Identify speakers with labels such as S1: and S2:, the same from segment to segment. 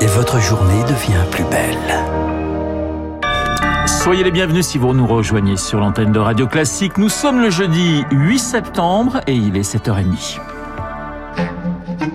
S1: Et votre journée devient plus belle.
S2: Soyez les bienvenus si vous nous rejoignez sur l'antenne de Radio Classique. Nous sommes le jeudi 8 septembre et il est 7h30.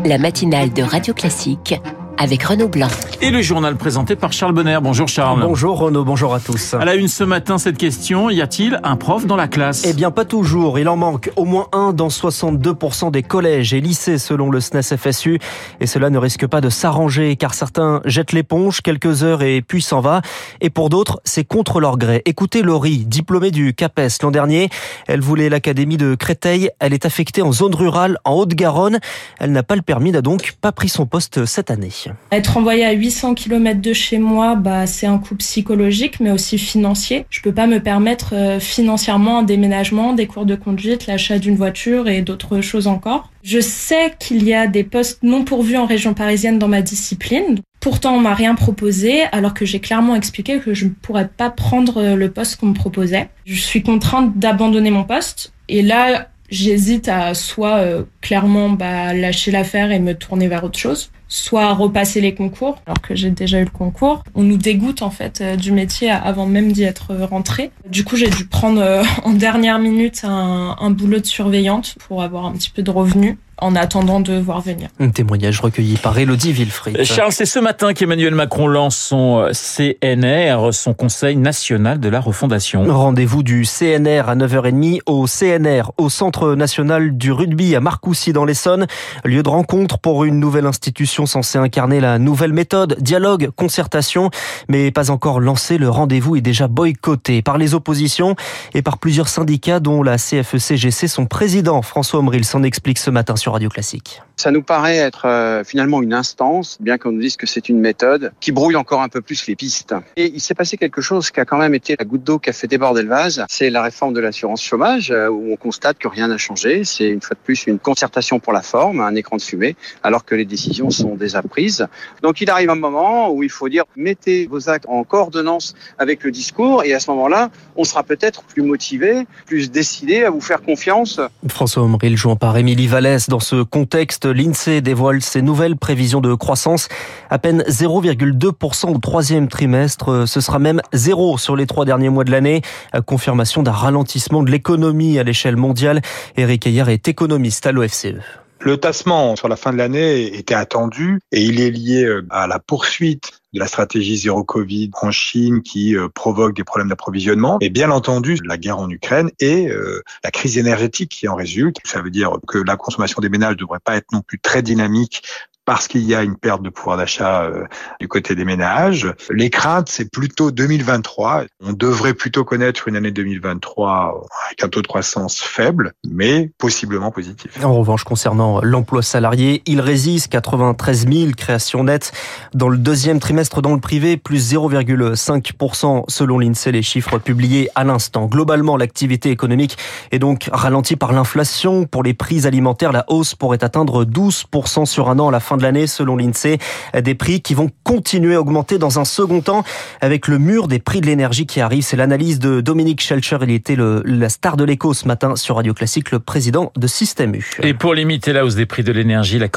S3: La matinale de Radio Classique avec Renaud Blanc.
S2: Et le journal présenté par Charles Bonner. Bonjour Charles.
S4: Bonjour Renaud, bonjour à tous.
S2: À la une ce matin, cette question, y a-t-il un prof dans la classe?
S4: Eh bien pas toujours, il en manque au moins un dans 62% des collèges et lycées selon le SNES FSU. Et cela ne risque pas de s'arranger car certains jettent l'éponge quelques heures et puis s'en va. Et pour d'autres, c'est contre leur gré. Écoutez Laurie, diplômée du CAPES l'an dernier. Elle voulait l'académie de Créteil. Elle est affectée en zone rurale en Haute-Garonne. Elle n'a pas le permis, n'a donc pas pris son poste cette année.
S5: Être envoyé à 800 km de chez moi, bah, c'est un coût psychologique, mais aussi financier. Je peux pas me permettre euh, financièrement un déménagement, des cours de conduite, l'achat d'une voiture et d'autres choses encore. Je sais qu'il y a des postes non pourvus en région parisienne dans ma discipline. Pourtant, on m'a rien proposé, alors que j'ai clairement expliqué que je ne pourrais pas prendre le poste qu'on me proposait. Je suis contrainte d'abandonner mon poste. Et là, j'hésite à soit euh, clairement bah, lâcher l'affaire et me tourner vers autre chose, soit repasser les concours, alors que j'ai déjà eu le concours. On nous dégoûte en fait euh, du métier avant même d'y être rentré. Du coup, j'ai dû prendre euh, en dernière minute un, un boulot de surveillante pour avoir un petit peu de revenus en attendant de voir venir.
S4: Un témoignage recueilli par Elodie Villefrit.
S2: Charles, c'est ce matin qu'Emmanuel Macron lance son euh, CNR, son Conseil national de la refondation.
S4: Rendez-vous du CNR à 9h30 au CNR, au Centre national du rugby à Marcoussis dans l'Essonne. Lieu de rencontre pour une nouvelle institution censée incarner la nouvelle méthode, dialogue, concertation, mais pas encore lancé. Le rendez-vous est déjà boycotté par les oppositions et par plusieurs syndicats dont la CFE-CGC. Son président François Omril s'en explique ce matin sur Radio Classique.
S6: Ça nous paraît être euh, finalement une instance, bien qu'on nous dise que c'est une méthode, qui brouille encore un peu plus les pistes. Et il s'est passé quelque chose qui a quand même été la goutte d'eau qui a fait déborder le vase. C'est la réforme de l'assurance chômage, euh, où on constate que rien n'a changé. C'est une fois de plus une concertation pour la forme, un écran de fumée, alors que les décisions sont déjà prises. Donc il arrive un moment où il faut dire mettez vos actes en coordonnance avec le discours, et à ce moment-là, on sera peut-être plus motivé, plus décidé à vous faire confiance.
S4: François Omril jouant par Émilie Vallès dans ce contexte, l'INSEE dévoile ses nouvelles prévisions de croissance. À peine 0,2% au troisième trimestre. Ce sera même zéro sur les trois derniers mois de l'année. Confirmation d'un ralentissement de l'économie à l'échelle mondiale. Eric Ayer est économiste à l'OFCE.
S7: Le tassement sur la fin de l'année était attendu et il est lié euh, à la poursuite de la stratégie zéro Covid en Chine qui euh, provoque des problèmes d'approvisionnement et bien entendu la guerre en Ukraine et euh, la crise énergétique qui en résulte. Ça veut dire que la consommation des ménages ne devrait pas être non plus très dynamique parce qu'il y a une perte de pouvoir d'achat euh, du côté des ménages. Les craintes, c'est plutôt 2023. On devrait plutôt connaître une année 2023 avec un taux de croissance faible, mais possiblement positif.
S4: En revanche, concernant l'emploi salarié, il résiste 93 000 créations nettes dans le deuxième trimestre dans le privé, plus 0,5% selon l'INSEE, les chiffres publiés à l'instant. Globalement, l'activité économique est donc ralentie par l'inflation. Pour les prix alimentaires, la hausse pourrait atteindre 12% sur un an à la fin de l'année, selon l'INSEE. Des prix qui vont continuer à augmenter dans un second temps avec le mur des prix de l'énergie qui arrive. C'est l'analyse de Dominique Schelcher. Il était le, la star de l'écho ce matin sur Radio Classique, le président de Système U.
S2: Et pour limiter la hausse des prix de l'énergie, la,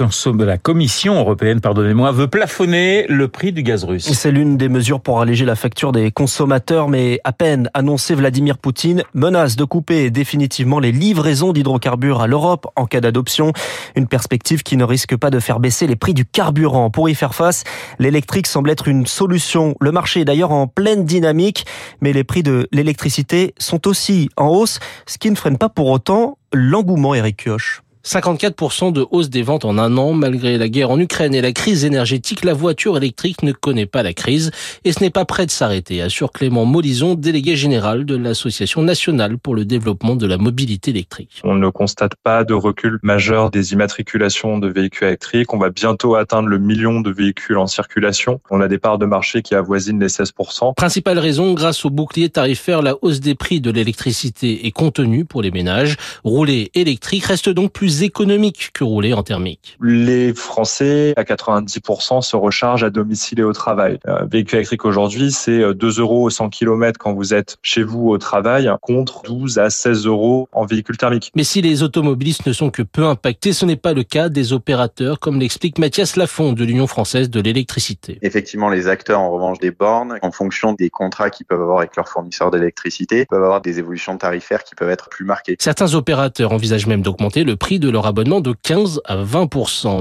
S2: la Commission européenne, pardonnez-moi, veut plafonner le prix du gaz russe.
S4: C'est l'une des mesures pour alléger la facture des consommateurs, mais à peine annoncé, Vladimir Poutine menace de couper définitivement les livraisons d'hydrocarbures à l'Europe en cas d'adoption. Une perspective qui ne risque pas de faire baisser les prix du carburant. Pour y faire face, l'électrique semble être une solution. Le marché est d'ailleurs en pleine dynamique, mais les prix de l'électricité sont aussi en hausse, ce qui ne freine pas pour autant l'engouement, Eric Kioch.
S8: 54% de hausse des ventes en un an. Malgré la guerre en Ukraine et la crise énergétique, la voiture électrique ne connaît pas la crise et ce n'est pas prêt de s'arrêter, assure Clément Molison, délégué général de l'Association nationale pour le développement de la mobilité électrique.
S9: On ne constate pas de recul majeur des immatriculations de véhicules électriques. On va bientôt atteindre le million de véhicules en circulation. On a des parts de marché qui avoisinent les 16%.
S8: Principale raison, grâce au bouclier tarifaire, la hausse des prix de l'électricité est contenue pour les ménages. Rouler électrique reste donc plus plus économique que rouler en thermique.
S9: Les Français, à 90%, se rechargent à domicile et au travail. Un véhicule électrique aujourd'hui, c'est 2 euros au 100 km quand vous êtes chez vous au travail, contre 12 à 16 euros en véhicule thermique.
S8: Mais si les automobilistes ne sont que peu impactés, ce n'est pas le cas des opérateurs, comme l'explique Mathias Lafont de l'Union française de l'électricité.
S10: Effectivement, les acteurs, en revanche, des bornes, en fonction des contrats qu'ils peuvent avoir avec leurs fournisseurs d'électricité, peuvent avoir des évolutions tarifaires qui peuvent être plus marquées.
S8: Certains opérateurs envisagent même d'augmenter le prix de leur abonnement de 15 à 20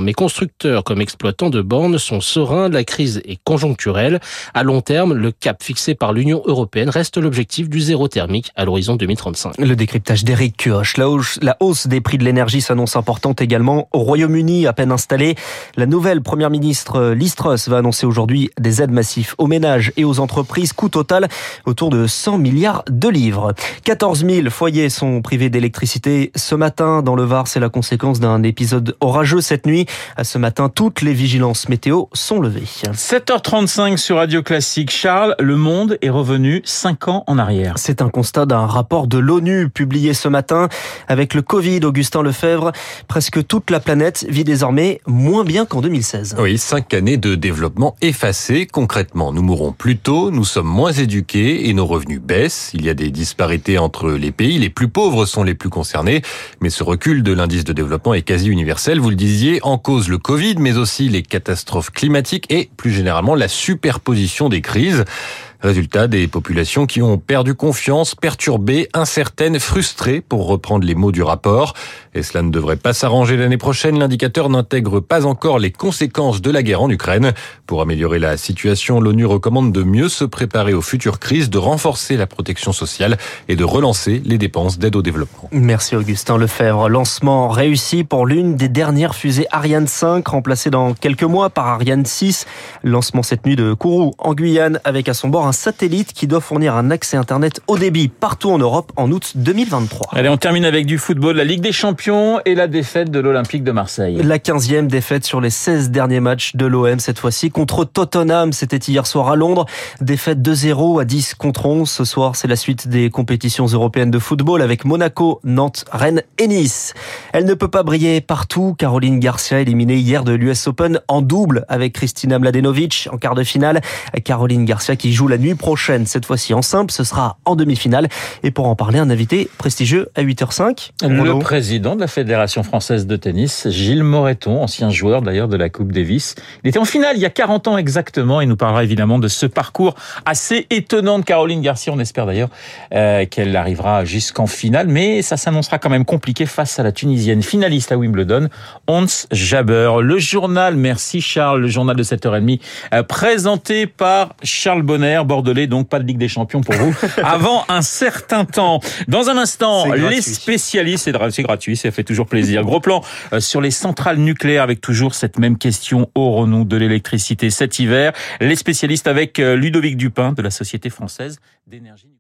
S8: mais constructeurs comme exploitants de bornes sont sereins, la crise est conjoncturelle. À long terme, le cap fixé par l'Union européenne reste l'objectif du zéro thermique à l'horizon 2035.
S4: Le décryptage d'Eric Kioch. La hausse, la hausse des prix de l'énergie s'annonce importante également au Royaume-Uni, à peine installé. La nouvelle première ministre Liz Truss va annoncer aujourd'hui des aides massives aux ménages et aux entreprises, coût total autour de 100 milliards de livres. 14 000 foyers sont privés d'électricité ce matin dans le Var. C'est la conséquence d'un épisode orageux cette nuit. À ce matin, toutes les vigilances météo sont levées.
S2: 7h35 sur Radio Classique. Charles, le monde est revenu 5 ans en arrière.
S4: C'est un constat d'un rapport de l'ONU publié ce matin. Avec le Covid, Augustin Lefebvre, presque toute la planète vit désormais moins bien qu'en 2016.
S11: Oui, cinq années de développement effacées. Concrètement, nous mourons plus tôt, nous sommes moins éduqués et nos revenus baissent. Il y a des disparités entre les pays. Les plus pauvres sont les plus concernés. Mais ce recul de l'indice de développement est quasi universel. Vous le disiez, en cause le Covid, mais aussi les catastrophes climatiques et plus généralement la superposition des crises. Résultat, des populations qui ont perdu confiance, perturbées, incertaines, frustrées, pour reprendre les mots du rapport. Et cela ne devrait pas s'arranger l'année prochaine. L'indicateur n'intègre pas encore les conséquences de la guerre en Ukraine. Pour améliorer la situation, l'ONU recommande de mieux se préparer aux futures crises, de renforcer la protection sociale et de relancer les dépenses d'aide au développement.
S4: Merci Augustin Lefebvre. Lancement réussi pour l'une des dernières fusées Ariane 5, remplacée dans quelques mois par Ariane 6. Lancement cette nuit de Kourou en Guyane avec à son bord un satellite qui doit fournir un accès Internet haut débit partout en Europe en août 2023.
S2: Allez, on termine avec du football, la Ligue des Champions et la défaite de l'Olympique de Marseille.
S4: La 15e défaite sur les 16 derniers matchs de l'OM cette fois-ci contre Tottenham. C'était hier soir à Londres. Défaite 2-0 à 10 contre 11. Ce soir, c'est la suite des compétitions européennes de football avec Monaco, Nantes, Rennes et Nice. Elle ne peut pas briller partout. Caroline Garcia éliminée hier de l'US Open en double avec Kristina Mladenovic en quart de finale. Caroline Garcia qui joue la nuit prochaine, cette fois-ci en simple, ce sera en demi-finale. Et pour en parler, un invité prestigieux à 8h05.
S2: Le président de la Fédération française de tennis, Gilles Moreton, ancien joueur d'ailleurs de la Coupe Davis. Il était en finale il y a 40 ans exactement. Il nous parlera évidemment de ce parcours assez étonnant de Caroline Garcia. On espère d'ailleurs euh, qu'elle arrivera jusqu'en finale, mais ça s'annoncera quand même compliqué face à la Tunisienne finaliste à Wimbledon, Hans Jaber. Le journal, merci Charles, le journal de 7h30, euh, présenté par Charles Bonner, bordelais, donc pas de Ligue des Champions pour vous, avant un certain temps. Dans un instant, les spécialistes, c'est gratuit, ça fait toujours plaisir. Gros plan euh, sur les centrales nucléaires avec toujours cette même question au renom de l'électricité cet hiver? Les spécialistes avec euh, Ludovic Dupin de la Société française d'énergie